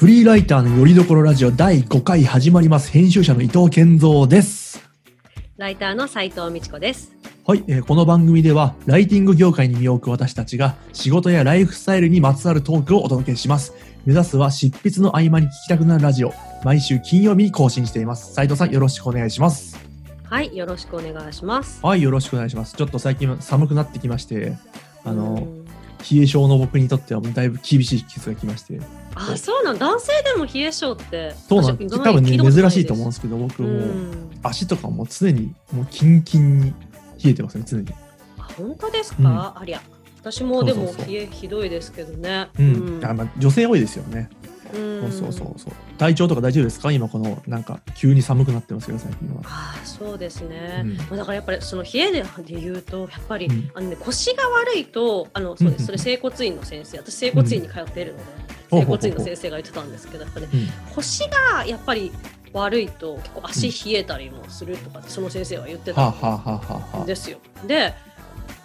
フリーライターのよりどころラジオ第5回始まります。編集者の伊藤健三です。ライターの斉藤美智子です。はい、えーこの番組では、ライティング業界に身を置く私たちが、仕事やライフスタイルにまつわるトークをお届けします。目指すは執筆の合間に聞きたくなるラジオ。毎週金曜日に更新しています。斉藤さん、よろしくお願いします。はい、よろしくお願いします。はい、よろしくお願いします。ちょっと最近寒くなってきまして、あの、うん冷え性の僕にとってはもうだいぶ厳しい季節が来まして、あ、そうなん、男性でも冷え性って。そうなんです。多分ね、珍しいと思うんですけど、僕うもう、ん。足とかも常にもうキンキンに冷えてますね、常に。あ、本当ですか？ありゃ。私もでも冷えひどいですけどね。うん。あまあ、女性多いですよね。うん。そうそうそうそう。体調とか大丈夫ですか？今この、なんか、急に寒くなってますけど、最近は。あーそうですね、うん。まあだからやっぱりその冷えで言うとやっぱり、うん。あのね、腰が悪いとあのそうでうんすそれ整骨院の先生。私整骨院に通っているので、整骨院の先生が言ってたんですけどやっぱねうん。腰がやっぱり悪いと結構足冷えたりもするとかってその先生は言ってはあ、たんですよ。で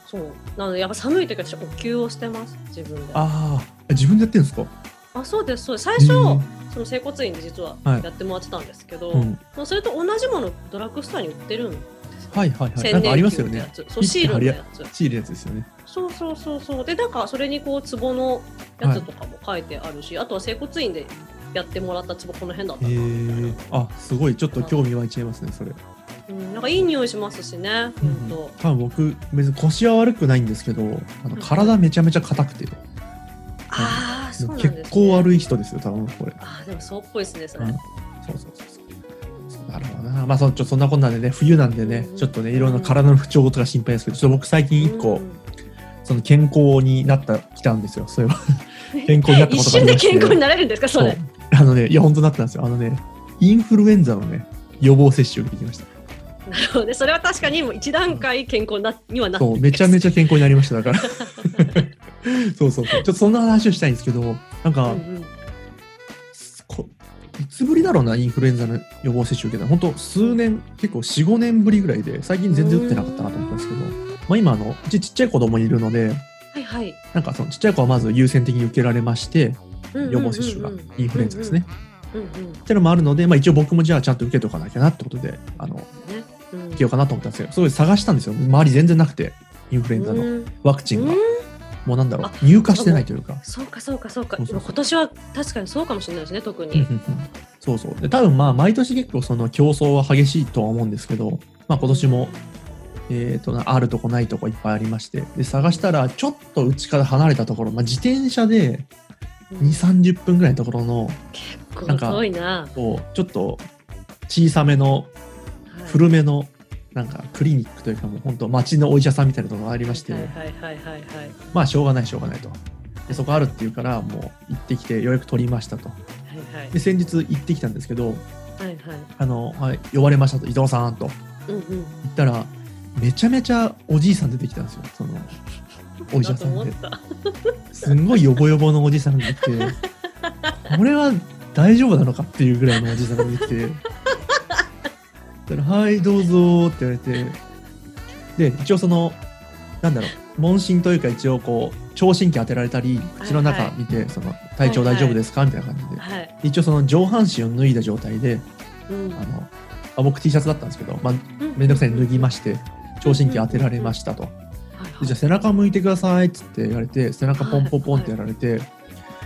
そう。なのでやっぱ寒い時は私お灸をしてます。自分で。あああ、自分でやってるんですか？そうですそうです最初、その整骨院で実ははいやってもらってたんですけど、うん。まあそれと同じものドラッグストアに売ってるんですよはいはいはい。なんかありますよね。そうシールのやつ。シールのやつですよね。そうそうそうそう。でなんかそれにこうツボのやつとかも書いてあるし、あとは整骨院でやってもらったツボこの辺だったへな。え。あ、すごい。ちょっと興味湧いちゃいますね、それ。うん、なんかいい匂いしますしね。うん本多分僕、別に腰は悪くないんですけど、あの体めちゃめちゃ硬くて、当。ああそうなんです、ね。結構悪い人ですよ、多分これ。ああでもそうっぽいですねそれ。うんそうそうそうそう。なるほどな。まあそ、ちょそんなこんなでね、冬なんでねう、んちょっとね、いろんな体の不調とか心配ですけど、ちょっと僕最近一個、うんその健康になった、きたんですよ、そういえば。健康になったこ一とがありまして 瞬で健康になれるんですか？それ。あのね、いや、本当なったんですよ。あのね、インフルエンザのね、予防接種を受けてきました。なるほどね。それは確かにもう一段階健康なにはなってそう、めちゃめちゃ。ゃ健康になりました、だから。そうそうそう。ちょっとそんな話をしたいんですけど、なんか、うんうんこいつぶりだろうな、インフルエンザの予防接種受けたの。本当数年、結構4、5年ぶりぐらいで、最近全然打ってなかったなと思ったんですけど、まあ今、あの、うちちっちゃい子供いるので、はいはい。なんかそのちっちゃい子はまず優先的に受けられまして、予防接種がインフルエンザですね。。うんうん。ってのもあるので、まあ一応僕もじゃあちゃんと受けとかなきゃなってことで、あの、ね。うん受けようかなと思ったんですけど、すごい探したんですよ。周り全然なくて、インフルエンザのうんワクチンがうん。もうなんだろうあ、入荷してないというか。そうかそうかそうか。今年は確かにそうかもしれないですね特に。うんうんうん。そうそう。で、多分まあ、毎年結構その競争は激しいとは思うんですけど、まあ今年も、えっ、とな、あるとこないとこいっぱいありまして、で、探したら、ちょっとうちから離れたところ、まあ自転車で2、30分ぐらいのところの、結構遠いな。こうちょっと小さめの、古めの、なんかクリニックというかもう本当町のお医者さんみたいなところがありまして、はいはいはいはいはい。まあしょうがないしょうがないと。でそこあるっていうから、もう行ってきて予約取りましたと。はいはい。で、先日行ってきたんですけど、はいはい。あの、はい、呼ばれましたと、伊藤さんと。うんうん。言ったら、めちゃめちゃおじいさん出てきたんですよ、その、お医者さんで。すんごいヨボヨボのおじいさんが出てきて、これは大丈夫なのかっていうぐらいのおじいさんが出てきて、だからはい、どうぞって言われて、で、一応その、なんだろう、問診というか一応こう、聴診器当てられたり、口の中見て、その、体調大丈夫ですか？みたいな感じで。はい。一応その上半身を脱いだ状態で、うん。あの、あ僕 T シャツだったんですけど、まあ、うん。めんどくさいに脱ぎまして、聴診器当てられましたと。じゃあ背中向いてくださいっつって言われて、背中ポンポンポンってやられて、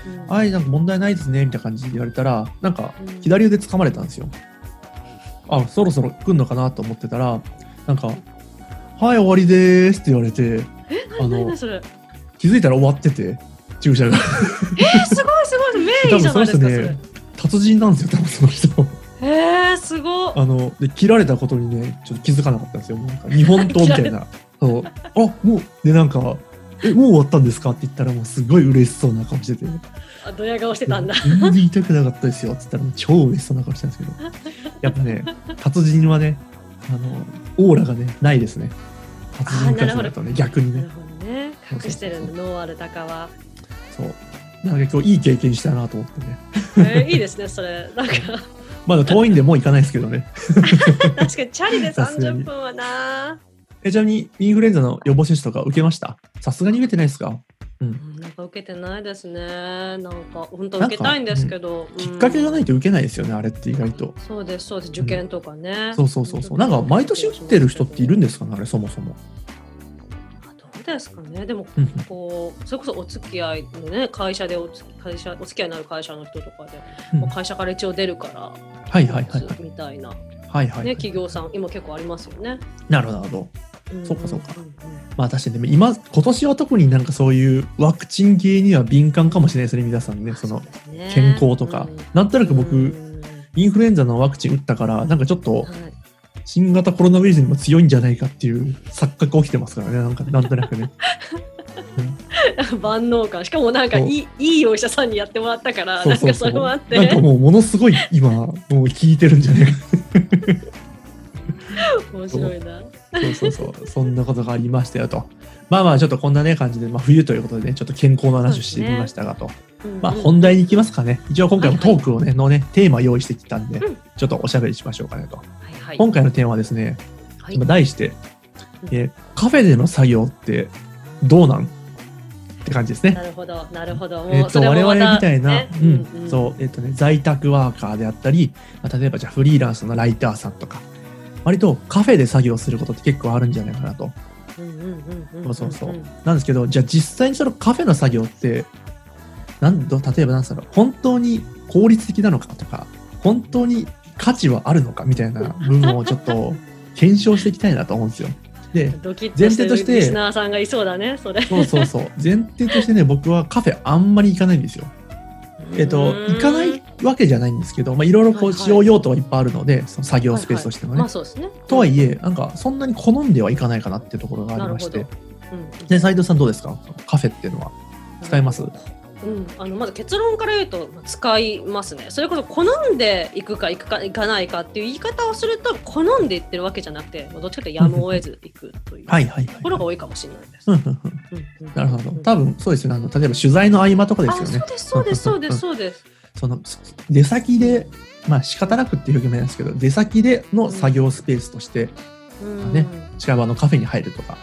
うん。はい、なんか問題ないですね、みたいな感じで言われたら、なんかうん。左腕掴まれたんですよ。あ、そろそろ来んのかなと思ってたら、なんか、はい、終わりでーすって言われて、あの何何、それ？気づいたら終わってて、注射が。えすごいすごい名医じゃないですかそね達人なんですよ、多分その人。えー、すごいあの、で、切られたことにね、ちょっと気づかなかったんですよ。なんか日本刀みたいな。そう。あ、もう、で、なんか、え、もう終わったんですかって言ったら、もうすごい嬉しそうな顔してて。あドヤ顔してたんだ全然痛くなかったですよ。って言ったら、超嬉しそうな顔してたんですけど。やっぱね、達人はね、あの、オーラがね、ないですね。達人クラスだとね、逆にねなる。ほどね隠してるんだノーアルタカはそう。なんか今日いい経験したなと思ってね。えー、いいですねそれなんか まだ遠いんでもう行かないですけどね。確かにチャリでさすがに30分はなえ、ちなみにインフルエンザの予防接種とか受けました？さすがに受けてないですか？うんうんなんか受けてないですね。なんか本当受けたいんですけど、きっかけがないとと受けないですよね、あれって意外と。そうですそうです受験とかね。そうそうそうそう。なんか毎年打ってる人っているんですかね、あれそもそも。あどうですかね。でもうんこうそれこそお付き合いのね会社でおつ会社お付き合いになる会社の人とかで、うんもう会社から一応出るからはいはいはいみたいな、はいはい。ね企業さん今結構ありますよね。なるほどそうかそうか。まあ確かにでも今今年は特になんかそういうワクチン系には敏感かもしれないですね皆さんね。その健康とか、うん。なんとなく僕、うんインフルエンザのワクチン打ったからなんかちょっとはい。新型コロナウイルスにも強いんじゃないかっていう錯覚起きてますからねなんかなんとなくね。万能感。しかもなんかいいいいお医者さんにやってもらったからなんかそうれもあって。なんかもうものすごい今もう効いてるんじゃないか。面白いな。そうそうそう。そんなことがありましたよと。まあまあちょっとこんなね感じで、まあ、冬ということでねちょっと健康の話をしてみましたがと、まあ本題に行きますかね。一応今回もトークをね、のねテーマ用意してきたんで、うん。ちょっとおしゃべりしましょうかねと。はいはい。今回のテーマはですね、はい。まあ題して、うん。えーカフェでの作業ってどうなんって感じですね。なるほどなるほど。えっと我々みたいな、ね。うん。そうえっとね、在宅ワーカーであったり、まあ、例えばじゃあフリーランスのライターさんとか割とカフェで作業することって結構あるんじゃないかなと。そうそうそううんなんですけどじゃあ実際にそのカフェの作業ってなんど例えばなんですか本当に効率的なのかとか本当に価値はあるのかみたいな部分をちょっと 検証していきたいなと思うんですよ。で前提としてリスナーさんがいそうだねそれ。そうそうそう前提としてね僕はカフェあんまり行かないんですよ。えっと行かないわけじゃないんですけどまあいろいろこはいはいう使用用途はいっぱいあるのでその作業スペースとしてもね。とはいえなんかそんなに好んではいかないかなっていうところがありましてうんで斉藤さんどうですか？カフェっていうのは使います？うん、あのまず結論から言うとまあ使いますね。それこそ好んで行くか行くか行かないかっていう言い方をすると好んで行ってるわけじゃなくて、まあどっちかというとやむを得ず行くというはいはいはいところが多いかもしれないです。なるほど。多分そうですよね。あの例えば取材の合間とかですよねあそう。ですそうですそうですそうです。その出先で、まあ仕方なくっていう表現なんですけど、出先での作業スペースとしてうん。ね近場のカフェに入るとか、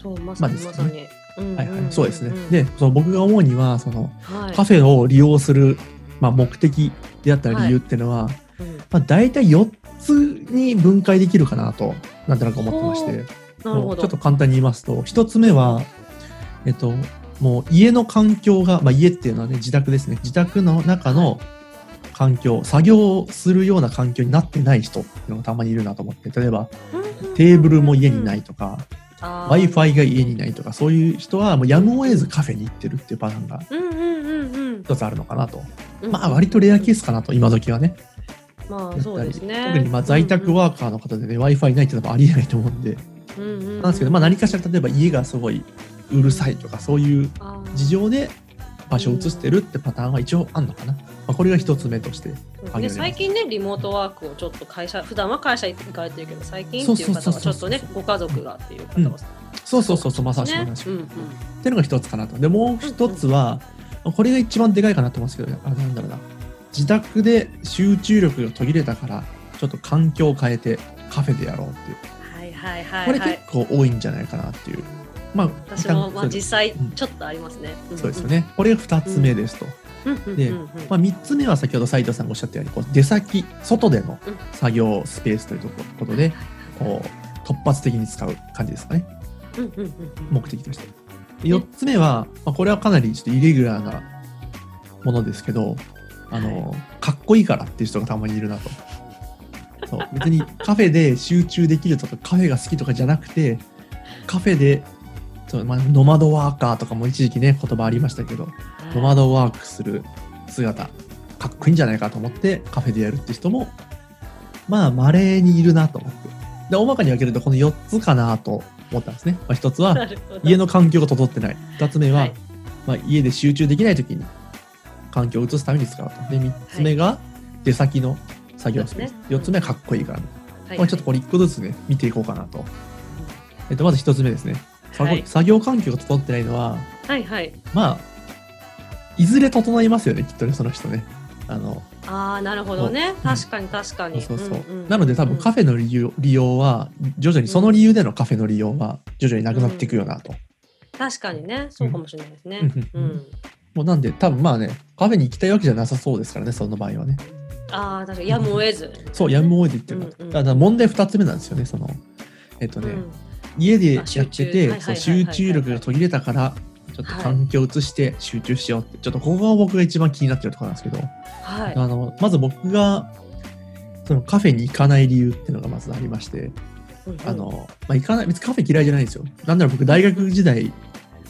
そうまさにまあですね。まさに。うんはいはいそうですね。で、その僕が思うにはそのはい。カフェを利用するまあ目的であったり理由っていうのは、うんまあ大体4つに分解できるかなとなんとなく思ってまして。ちょっと簡単に言いますと、1つ目はえっともう家の環境が、まあ、家っていうのはね自宅ですね。自宅の中の環境作業するような環境になってない人っていうのがたまにいるなと思って例えばテーブルも家にないとか、w i f i が家にないとかそういう人はもうやむを得ずカフェに行ってるっていうパターンがうんうんうんうん。一つあるのかなと、うん。まあ割とレアケースかなと今時はね。まあそうですね。特にまあ在宅ワーカーの方でね w i f i ないっていうのもありえないと思うんで。うんうんうん。なんですけど、まあ、何かしら例えば家がすごいうるさいとかそういう事情で場所を移してるってパターンは一応あるのかな、まあ、これが一つ目としてで最近ねリモートワークをちょっと会社普段は会社行かれてるけど最近っていう方はちょっとねご家族がっていう方はそうそうそうそうまさしくね。同じ。く、うんうん。っていうのが一つかなと。でもう一つは、これが一番でかいかなと思うんですけどあなんだろうな。自宅で集中力が途切れたからちょっと環境を変えてカフェでやろうっていう。はいはいはいこれはい結構多いんじゃないかなっていう、まあ私もまあ実際うん。ちょっとありますね。そうですよね。これが二つ目ですと、うんうんうんでうん。うんまあ、3つ目は先ほど斉藤さんがおっしゃったようにこう出先外でのうん。作業スペースというとことでこう突発的に使う感じですかね。うんうんうんうん。目的として。4つ目は、まあ、これはかなりちょっとイレギュラーなものですけどあの、かっこいいからっていう人がたまにいるなと。そう。別にカフェで集中できるとかカフェが好きとかじゃなくてカフェでそう、まあ、ノマドワーカーとかも一時期ね言葉ありましたけどノマドワークする姿かっこいいんじゃないかと思ってカフェでやるって人もまあ稀にいるなと思って。で大まかに分けるとこの4つかなと思ったんですね、まあ、1つは家の環境が整ってない。2つ目は、はい。まあ、家で集中できない時に環境を移すために使うと。で3つ目が出先の作業スペース、そうですね。4つ目はかっこいいから、はい。まあ、ちょっとこれ1個ずつね見ていこうかなと、えっと、まず1つ目ですねはい。作業環境が整ってないのははいはい。まあいずれ整いますよねきっとねその人ね。あのああなるほどね。確かに確かに。そうそうそう、んんなので多分カフェの利用利用は徐々にその理由でのカフェの利用は徐々になくなっていくよなと。確かにね、そうかもしれないですね。ううん。ん。もうなんで多分まあねカフェに行きたいわけじゃなさそうですからねその場合はね。ああ、確かに。やむを得ず。そうやむを得てっていうか、うんうん。だから問題2つ目なんですよねそのえっとね、うん家でやってて集中力が途切れたからちょっと環境を移して集中しようって、ちょっとここが僕が一番気になってるところなんですけど、はい。あのまず僕がそのカフェに行かない理由っていうのがまずありまして、うんうん。あのまあ、行かない別にカフェ嫌いじゃないんですよ。なんなら僕大学時代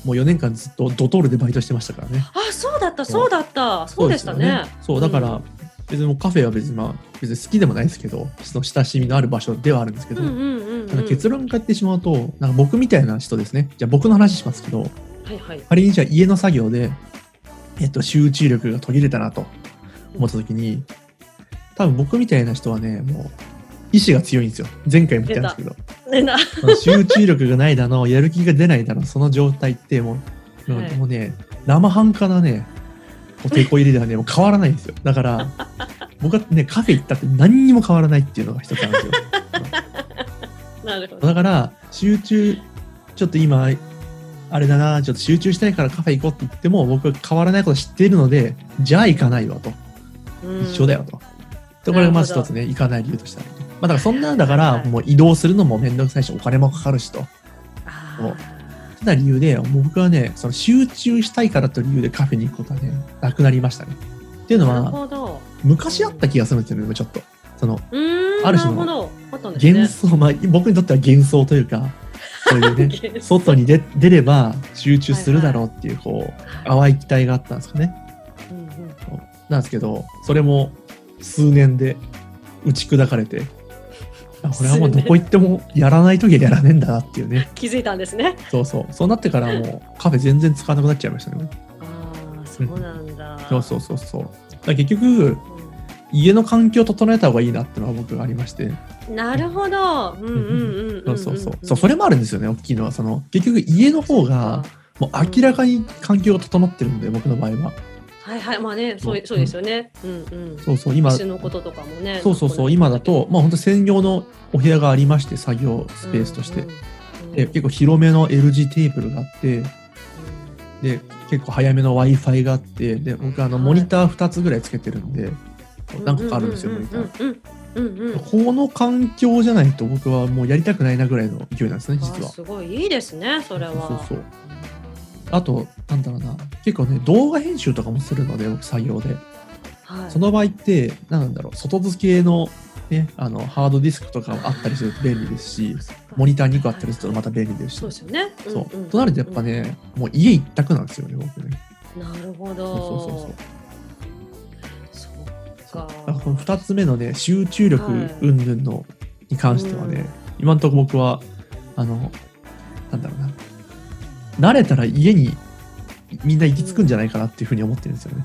もう4年間ずっとドトールでバイトしてましたからね。あ、そうだった、そうだった。そうでしたね。そうだから、別にもうカフェは別にまあ別に好きでもないですけどその親しみのある場所ではあるんですけど、うんうんうんうん。ただ結論から言ってしまうとなんか僕みたいな人ですね。じゃあ僕の話しますけどはいはい。仮にじゃあ家の作業で、えっと、集中力が途切れたなと思った時に多分僕みたいな人はねもう意志が強いんですよ。前回も言ったんですけど。集中力がないだのやる気が出ないだのその状態ってもう,、もうはい。もうね生半可なねこうテこ入れではねもう変わらないんですよだから 僕はねカフェ行ったって何にも変わらないっていうのが一つなんですよなるほど。だから集中ちょっと今あれだなちょっと集中したいからカフェ行こうって言っても僕は変わらないこと知っているのでじゃあ行かないわと一緒だよと。でこれがまず一つね行かない理由としてあると。まあだからそんなんだからはいもう移動するのも面倒くさいしお金もかかるしと。あもうただ理由でもう僕はねその集中したいからという理由でカフェに行くことはねなくなりましたね。っていうのは。昔あった気がするんですよねちょっと。その。ある種の。幻想、まあ、僕にとっては幻想というか、そういうね、外に出出れば集中するだろうっていう、こう、淡い期待があったんですかね。うんうんなんですけど、それも数年で打ち砕かれて、あこれはもうどこ行ってもやらないときはやらねえんだなっていうね。気づいたんですね。そうそう。そうなってからもうカフェ全然使わなくなっちゃいましたね。ああ、そうなんだ。そうそうそうそう。だ結局、う家の環境を整えた方がいいなっていうのは僕がありまして。ん。なるほど。うんうんうんうん。そうそうそう。そう、それもあるんですよね、大きいのは。その、結局家の方が、もう明らかに環境が整ってるんで、僕の場合は。はいはい、まあね、そうそうですよね。うんうん。そうそう、今、のこととかもね。うそうそう、今だと、まあ本当専用のお部屋がありまして、作業スペースとして。うんうんで、結構広めの L 字テーブルがあって、で、結構早めの Wi-Fi があって、で、僕あの、はいモニター2つぐらいつけてるんで、うん何個かあるんですよ、モニター。ー。うんうんうんうん。この環境じゃないと僕はもうやりたくないなぐらいの勢いなんですね、実は。あすごいいいですね、それは。そうそうそう。あと、なんだろうな、結構ね、動画編集とかもするので、僕作業で。はいその場合って、なんだろう、外付けの,、ね、あのハードディスクとかあったりすると便利ですし、モニター2個あったりするとまた便利ですし。そうですよね。そう、となるとやっぱね、もう家一択なんですよね、僕ね。なるほど。そうそうそう。そっか。この2つ目のね、集中力はい云々のに関してはね、うん今のところ僕は、あの、なんだろうな、慣れたら家にみんな行き着くんじゃないかなっていうふうに思ってるんですよね。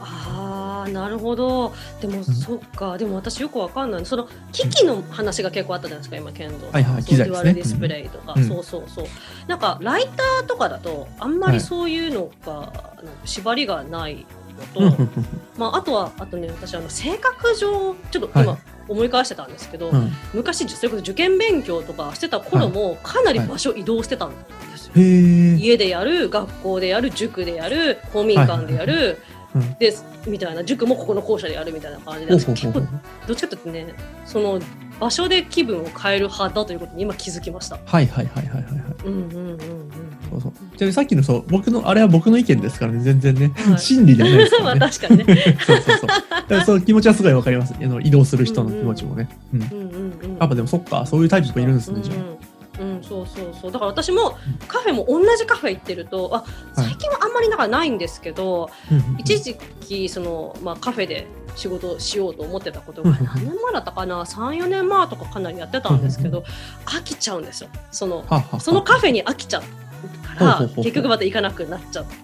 ああ、なるほど。でも、んそっか。でも私よくわかんない。その機器の話が結構あったじゃないですか、今、剣道。はいはいデュアルディスプレイとか、うんそうそうそう。なんか、ライターとかだと、あんまりそういうのが、なんか縛りがないのと、まあ、あとは、あとね、私、あの性格上、ちょっと今、はい思い返してたんですけど、うん昔、それこそ受験勉強とかしてた頃も、かなり場所移動してたんですよ。家でやる、学校でやる、塾でやる、公民館でやる、うんでみたいな塾もここの校舎でやるみたいな感じで結構どっちかというとねその場所で気分を変える派だということに今気づきました。はいはいはいはいはいはい。うんうんうんうん。そうそう。ちなみにさっきのそう、僕の、あれは僕の意見ですからね、全然ね。はい真理ではないですかまあらね。確かにね。そうそうそう。だからその気持ちはすごいわかります。あの移動する人の気持ちもね。うん。やうんうんうん。っぱでもそっか、そういうタイプもいるんですね、じゃうんうん、うん、そうそうそう。だから私もカフェも同じカフェ行ってるとあ最近はあんまりなんかないんですけど、あ。うんうんうん。一時期その、まあ、カフェで仕事をしようと思ってたことがうん何年前だったかな？34年前とかかなりやってたんですけど飽きちゃうんですよ。そのそのカフェに飽きちゃうから結局また行かなくなっちゃって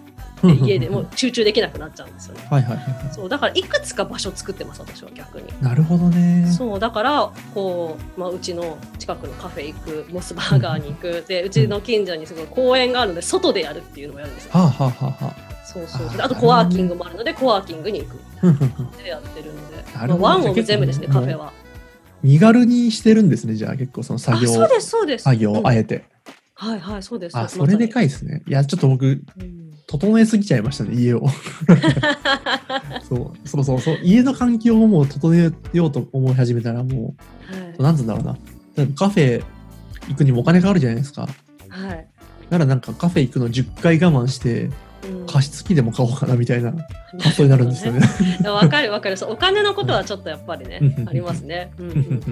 うんうんうん家でもう集中できなくなっちゃうんですよねはいはいはいはそうだからいくつか場所作ってます私は逆に。い。なるほどね。そうだからこう、まあ、うちの近くのカフェ行くモスバーガーに行くでうちの近所にすごい公園があるので外でやるっていうのをやるんですよ。はあはあはあはそうそうあとコワーキングもあるのでコワーキングに行くでやってるので、まあ、ワンオブ全部ですねカフェは。身軽にしてるんですね、じゃあ結構そのあ作業、そうですそうです。作業あえて。はいはいそうですあ、それでかい、いですね。いや、ちょっと僕、うん整えすぎちゃいましたね、家を。そう、そうそうそう。家の環境をもう整えようと思い始めたら、もはい、う、なんつうんだろうな。カフェ行くにもお金かかるじゃないですか。はいならなんかカフェ行くの10回我慢して、うん加湿器でも買おうかなみたいな発想になるんですよね。わかるわかるそうお金のことはちょっとやっぱりね、うんありますね。うんうんうんうん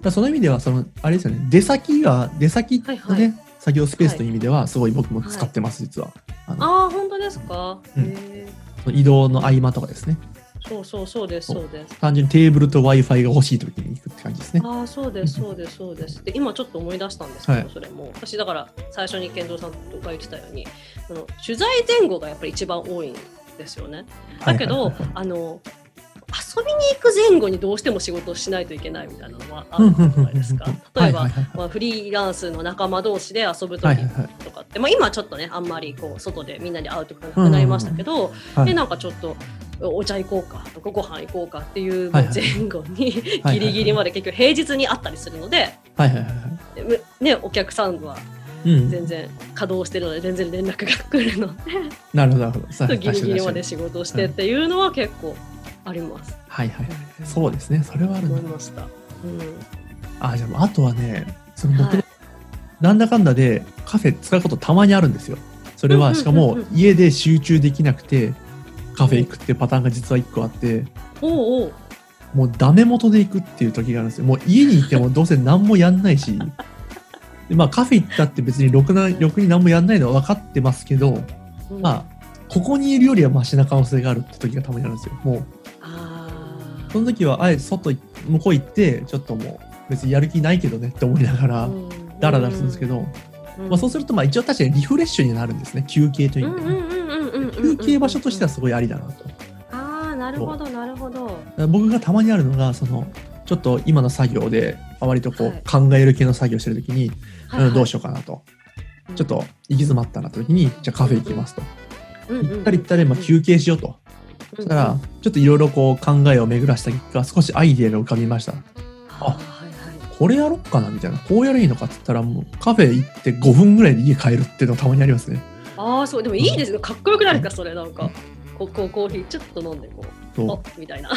だその意味では、その、あれですよね、出先が、出先のね、はいはい作業スペースという意味では、すごい僕も使ってます、実は。あのああ本当ですか？うん移動の合間とかですね。そうそうそうですそうです。単純にテーブルと Wi-Fi が欲しい時に行くって感じですね。ああそうですそうですそうです。で今ちょっと思い出したんですけど、はいそれも私だから最初に健三さんが言ってたようにその取材前後がやっぱり一番多いんですよね。だけど、あの遊びに行く前後にどうしても仕事をしないといけないみたいなのはあるじゃないですか。例えば、まあ、フリーランスの仲間同士で遊ぶ時とかって、まあ、今ちょっとねあんまりこう外でみんなで会うとかなくなりましたけど、はい。でなんかちょっとお茶行こうかとかご飯行こうかっていう前後にはいギリギリまで結局平日にあったりするので、ね、お客さんはうん。全然稼働してるので全然連絡が来るので。なるほど、ギリギリまで確仕事をしてっていうのは結構あります。はいはいはい。そうですね。それはあるな。思いました。うんあ、じゃあ、あとはね、その僕、はいなんだかんだでカフェ使うことたまにあるんですよ。それは、しかも家で集中できなくて、カフェ行くってパターンが実は1個あって、おうおうもうダメ元で行くっていう時があるんですよ。もう家にいても どうせ何もやんないし、でまあカフェ行ったって別にろくな、ろくに何もやんないのは分かってますけど、うんまあ、ここにいるよりはマシな可能性があるって時がたまにあるんですよ。もう、その時はあえて外い、向こう行って、ちょっともう別にやる気ないけどねって思いながら、うんダラダラするんですけど、うんまあそうするとまあ一応確かにリフレッシュになるんですね。休憩といううん意味でね。うんうんうんうんうん休憩場所としてはすごいありだなと。ああなるほどなるほどら僕がたまにあるのが、その、ちょっと今の作業で、割とこはいう考える系の作業してる時に、うんどうしようかなと。うちょっと行き詰まったなと時に、じゃあカフェ行きますと。行行ったり行ったり、まあ休憩しようと。そしたら、ちょっといろいろこう考えを巡らした結果、少しアイデアが浮かびました。あこれやろっかなみたいな。こうやればいいのかって言ったら、もうカフェ行って5分ぐらいで家帰るっていうのがたまにありますね。ああそうでもいいですね。かっこよくないですかそれなんか。ここうコーヒーちょっと飲んでこう。みたいな。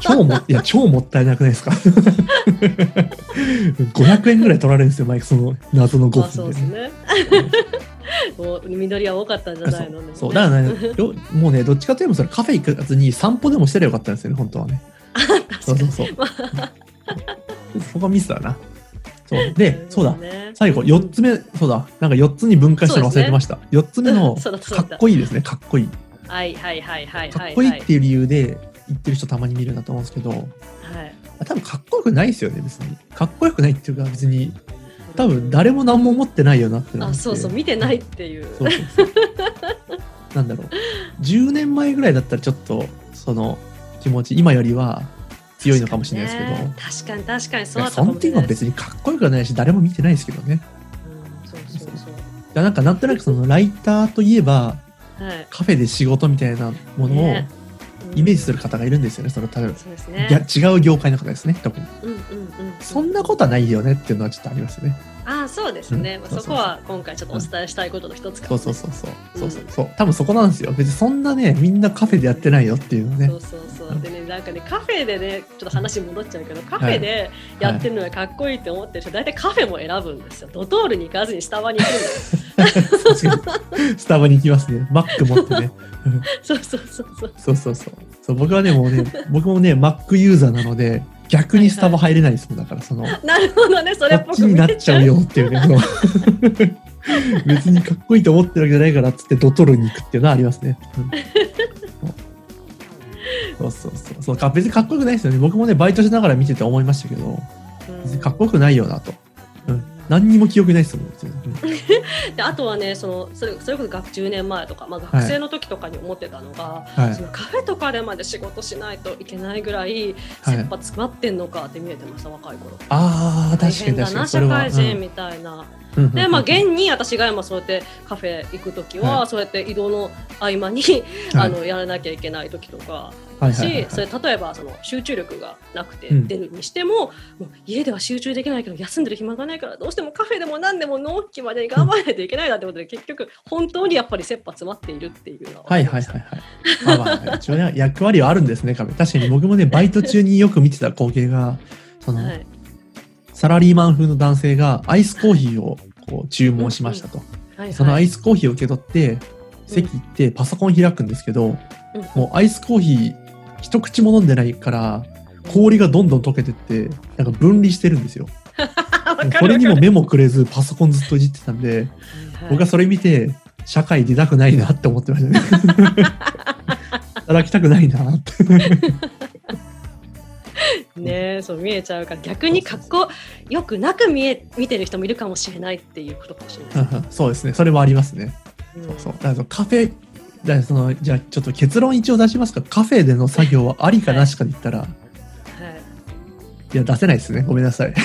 超も、いや、超もったいなくないですか ?500 円ぐらい取られるんですよ、毎回その謎のまあそ5分で、うですね。ねもう緑は多かったんじゃないの？そうそうだからねどもうねどっちかといえばそれカフェ行かずに散歩でもしてればよかったんですよね本当はね。そうそうそう。そこがミスだな。そう。でそうだ。最後4つ目そうだ。なんか4つに分解したの忘れてました、4つ目の かっこいいですねかっこいい。はいはいはいはいはいかっこいいっていう理由で言ってる人たまに見るなと思うんですけど。はい。多分かっこよくないですよね別に。かっこよくないっていうか別に多分誰も何も思ってないよなってなって。あそうそう見てないっていう。そうそうそう。なんだろう。10年前ぐらいだったらちょっとその気持ち今よりは強いのかもしれないですけど、ね確かに確かにいそうだったやそん時もかもしれないです別にかっこよくはないし誰も見てないですけどね。うんそうそうそう。なんかなんとなくそのライターといえばはい。カフェで仕事みたいなものをねイメージする方がいるんですよねその多分。そうですね。いや違う業界の方ですね特に。うんうんうんそんなことはないよねっていうのはちょっとありますねああそうですね、うん、まあ、そこは今回ちょっとお伝えしたいことの一つか、ね、うん、そうそうそう。そうそうそう。そう、多分そこなんですよ。別にそんなねみんなカフェでやってないよっていうね。そうそうそう。でねなんかねカフェでねちょっと話戻っちゃうけどカフェでやってるのがかっこいいって思ってる人、はい、大体カフェも選ぶんですよ。ドトールに行かずにスタバに行くんです スタバに行きますね。マック持ってね。そうそうそう。そうそうそう。そう僕はねもうね僕もねマックユーザーなので逆にスタバ入れないですもんだからその なるほどねそれっぽくになっちゃうよっていうね別にかっこいいと思ってるわけじゃないからっつってドトールに行くっていうのはありますね、うん。そうそうそう。そうか別にかっこよくないですよね。僕もねバイトしながら見てて思いましたけど別にかっこよくないよなと、うん、何にも記憶ないですもん別に、う んであとはねそのそれそれこそ学10年前とか、まあ、学生の時とかに思ってたのが、はい。そのカフェとかでまで仕事しないといけないぐらいはい。切羽詰まってんのかって見えてました若い頃。ああ確かに大変だな確かに社会人うんみたいな、でまあ現に私が今そうやってカフェ行く時は、はい。そうやって移動の合間に、はい。あのやらなきゃいけない時とかし、それ例えばその集中力がなくてうん。出るにしても,、もう家では集中できないけど休んでる暇がないからどうしてもカフェでも何でも納期までに頑張らないといけないなってことで、結局本当にやっぱり切羽詰まっているっていうのははいはいはいはい。まあまあ、一応ね、役割はあるんですね、カフェ。確かに。僕もね、バイト中によく見てた光景が、その、はいサラリーマン風の男性がアイスコーヒーをこう注文しましたと。はいはいそのアイスコーヒーを受け取って、席行ってパソコン開くんですけど、うんもうアイスコーヒー一口も飲んでないから、氷がどんどん溶けてって、なんか分離してるんですよ。これにも目もくれずパソコンずっといじってたんで、はい僕はそれ見て、社会出たくないなって思ってましたね。働きたくないなって。ねえそう見えちゃうから逆に格好よくなく見え見てる人もいるかもしれないっていうことかもしれない。そうですね。それもありますね。うんそうそう。だからそのカフェ、だからそのじゃあちょっと結論一応出しますか？カフェでの作業はありかなしかで言ったら、はいいや、出せないですね。ごめんなさい。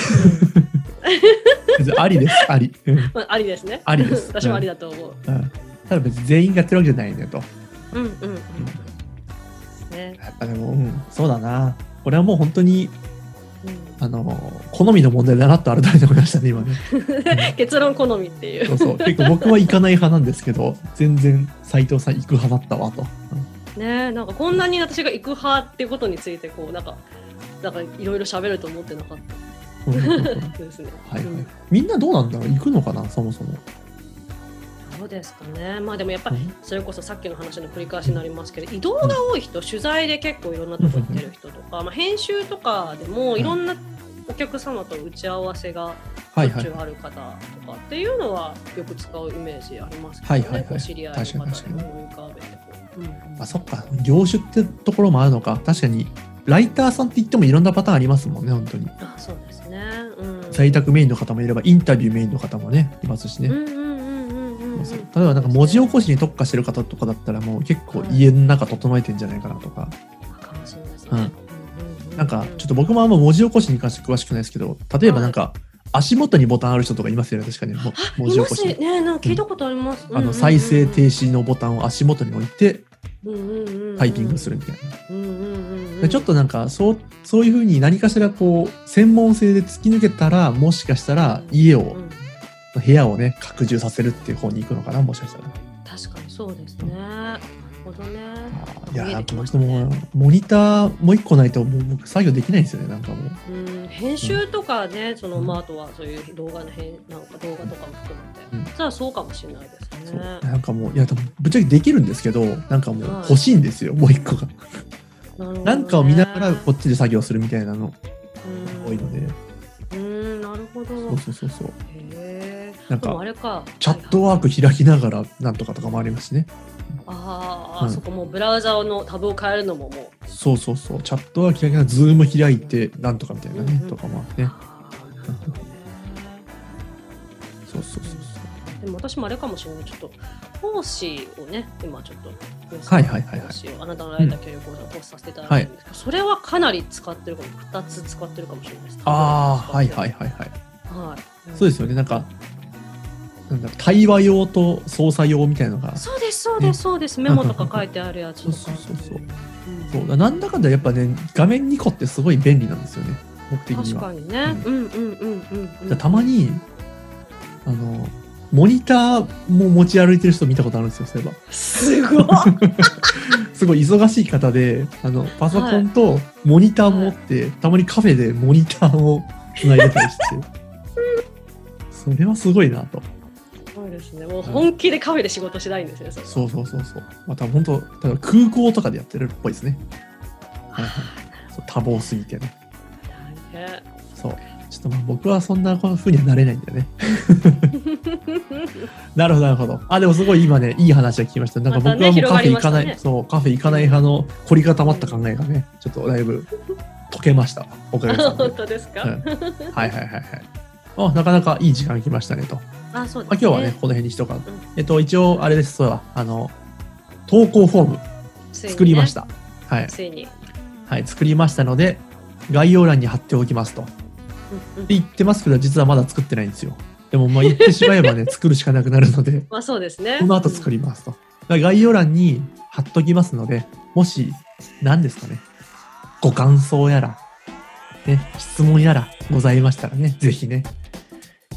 ありです。あり。うんまあ、ありですね。ありです 私もありだと思う。うんただ別に全員がやってるわけじゃないねと。うんうんうん。ね。やっぱでも、うん、そうだな。これはもう本当に、うんあの、好みの問題だなと改めて思いましたね、今ね。結論好みっていう。そうそう。結構僕は行かない派なんですけど、全然斉藤さん行く派だったわと。ねなんかこんなに私が行く派っていうことについてこうなんかなんかいろいろ喋ると思ってなかっうんうんうんうんはいたですね。はいうん。みんなどうなんだろう？行くのかな？そもそも。どうですかね。まあでもやっぱりうんそれこそさっきの話の繰り返しになりますけど移動が多い人取材で結構いろんなとこ行ってる人とか、まあ、編集とかでもいろんなお客様と打ち合わせがしょっちゅう。ある方とかっていうのはよく使うイメージありますけどね、はいはいはい知り合いの方に思い浮かべてうんあ、そっか。業種ってところもあるのか。確かに、ライターさんって言ってもいろんなパターンありますもんね、本当に。あそうですね、うん、在宅メインの方もいれば、インタビューメインの方もね、いますしね。うんうん例えばなんか文字起こしに特化してる方とかだったらもう結構家の中整えてんじゃないかなとか、うん。うんうんうん。なんかちょっと僕もあんま文字起こしに関して詳しくないですけど例えばなんか足元にボタンある人とかいますよね確かに。も文字起こしね。なんか聞いたことあります、あの再生停止のボタンを足元に置いてタイピングする、るみたいな。ちょっとなんかそうそういうふうに何かしらこう専門性で突き抜けたらもしかしたら家をうん部屋をね拡充させるっていう方に行くのかなもしかしたら。確かにそうですねなるほどねいや見えてきま僕したねもモニターもう一個ないともう僕作業できないんですよねなんかもう。うん編集とかね、そのうんまああとはそういう動画の編なんか動画とかも含めて、うんじゃあそうかもしれないですね。なんかもういや多分ぶっちゃけできるんですけどなんかもうはい欲しいんですよ、もう一個が。なねなんかを見ながらこっちで作業するみたいなのうん多いので。うんなるほど。そうそうそうそう。なんかでもあれか。チャットワーク開きながらなんとかとかもありますしね。ああ、うんそこもうブラウザのタブを変えるのももう。そうそうそう。チャットワーク開きながらズーム開いてなんとかみたいなね、うんうんとかもあってね。そうそうそうそう。でも私もあれかもしれない。ちょっと講師をね、今ちょっと。はいはいはいはい講師をあなたのライター教育講座を講師させていただいてるんですけど、それはかなり使ってるかも。2つ使ってるかもしれないです。ああ、はいはいはいはい。はい。そうですよね。なんか、なんだろう対話用と操作用みたいなのが。そうです、そうです、そうです。メモとか書いてあるやつとか。そうそうそうそううんそうだなんだかんだやっぱね、画面2個ってすごい便利なんですよね。僕的には。確かにね。うんうんうんうんうん。だたまに、あの、モニターも持ち歩いてる人見たことあるんですよ、そういえば。すごい。すごい忙しい方で、あの、パソコンとモニターも持って、たまにカフェでモニターをつないでたりして、それはすごいなと。そうですね。もう本気でカフェで仕事しないんですね。そうそうそうそう。また本当、多分空港とかでやってるっぽいですね。多忙すぎてね。大変。そう。ちょっとまあ僕はそんな風にはなれないんだよね。なるほど、なるほど。あ、でもすごい今ね、いい話が聞きました。なんか僕はもうカフェ行かない、ねそう、カフェ行かない派の凝り固まった考えがね、ちょっとだいぶ解けました。おかげさま本で。当ですか？うんはいはいはいはい。あ、なかなかいい時間来ましたねと。あ、そうです、まあ、今日はね、この辺にしとかう。えっと、一応、あれです、そうだ、あの、投稿フォーム作りまし。た。はい。ついに。はい、作りましたので、概要欄に貼っておきますと。ってうんうん言ってますけど、実はまだ作ってないんですよ。ででもまあ言ってしまえばね、作るしかなくなるので、まあそうですね。この後作りますと。だから概要欄に貼っときますので、もし、何ですかね、ご感想やら、ね、質問やらございましたらね、ぜひね、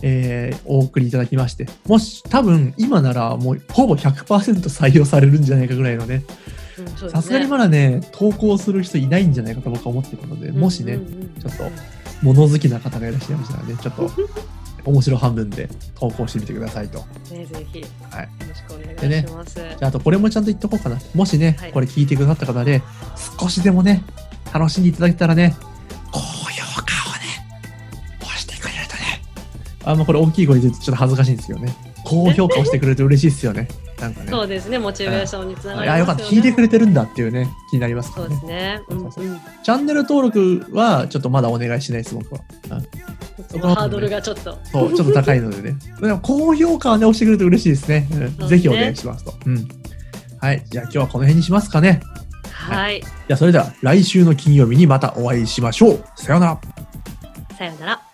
えーお送りいただきまして、もし、多分今ならもうほぼ100%採用されるんじゃないかぐらいのね、さすがにまだね、投稿する人いないんじゃないかと僕は思ってるので、もしね、ちょっと物好きな方がいらっしゃいましたらね、ちょっと面白半分で投稿してみてくださいと。ね、ぜひ、よはい。ろしくお願いします。じゃあ、あとこれもちゃんと言っとこうかな。もしね、はい。これ聞いてくださった方で、少しでもね、楽しんでいただけたらね、あんまこれ大きい声でちょっと恥ずかしいんですけどね、高評価を押してくれると嬉しいですよね。なんかね。そうですね、モチベーションにつながりますよ、ね。あよかった、聞いてくれてるんだっていうね、気になりますかそうらね。ですね。うんチャンネル登録はちょっとまだお願いしないです、僕は。うハードルがちょっと。そう、ちょっと高いのでね。でも高評価はね、押してくれると嬉しいですね。うんぜひお願いしますと。うん。はい。じゃあ今日はこの辺にしますかね。はい。じゃあそれでは来週の金曜日にまたお会いしましょう。さようなら。さようなら。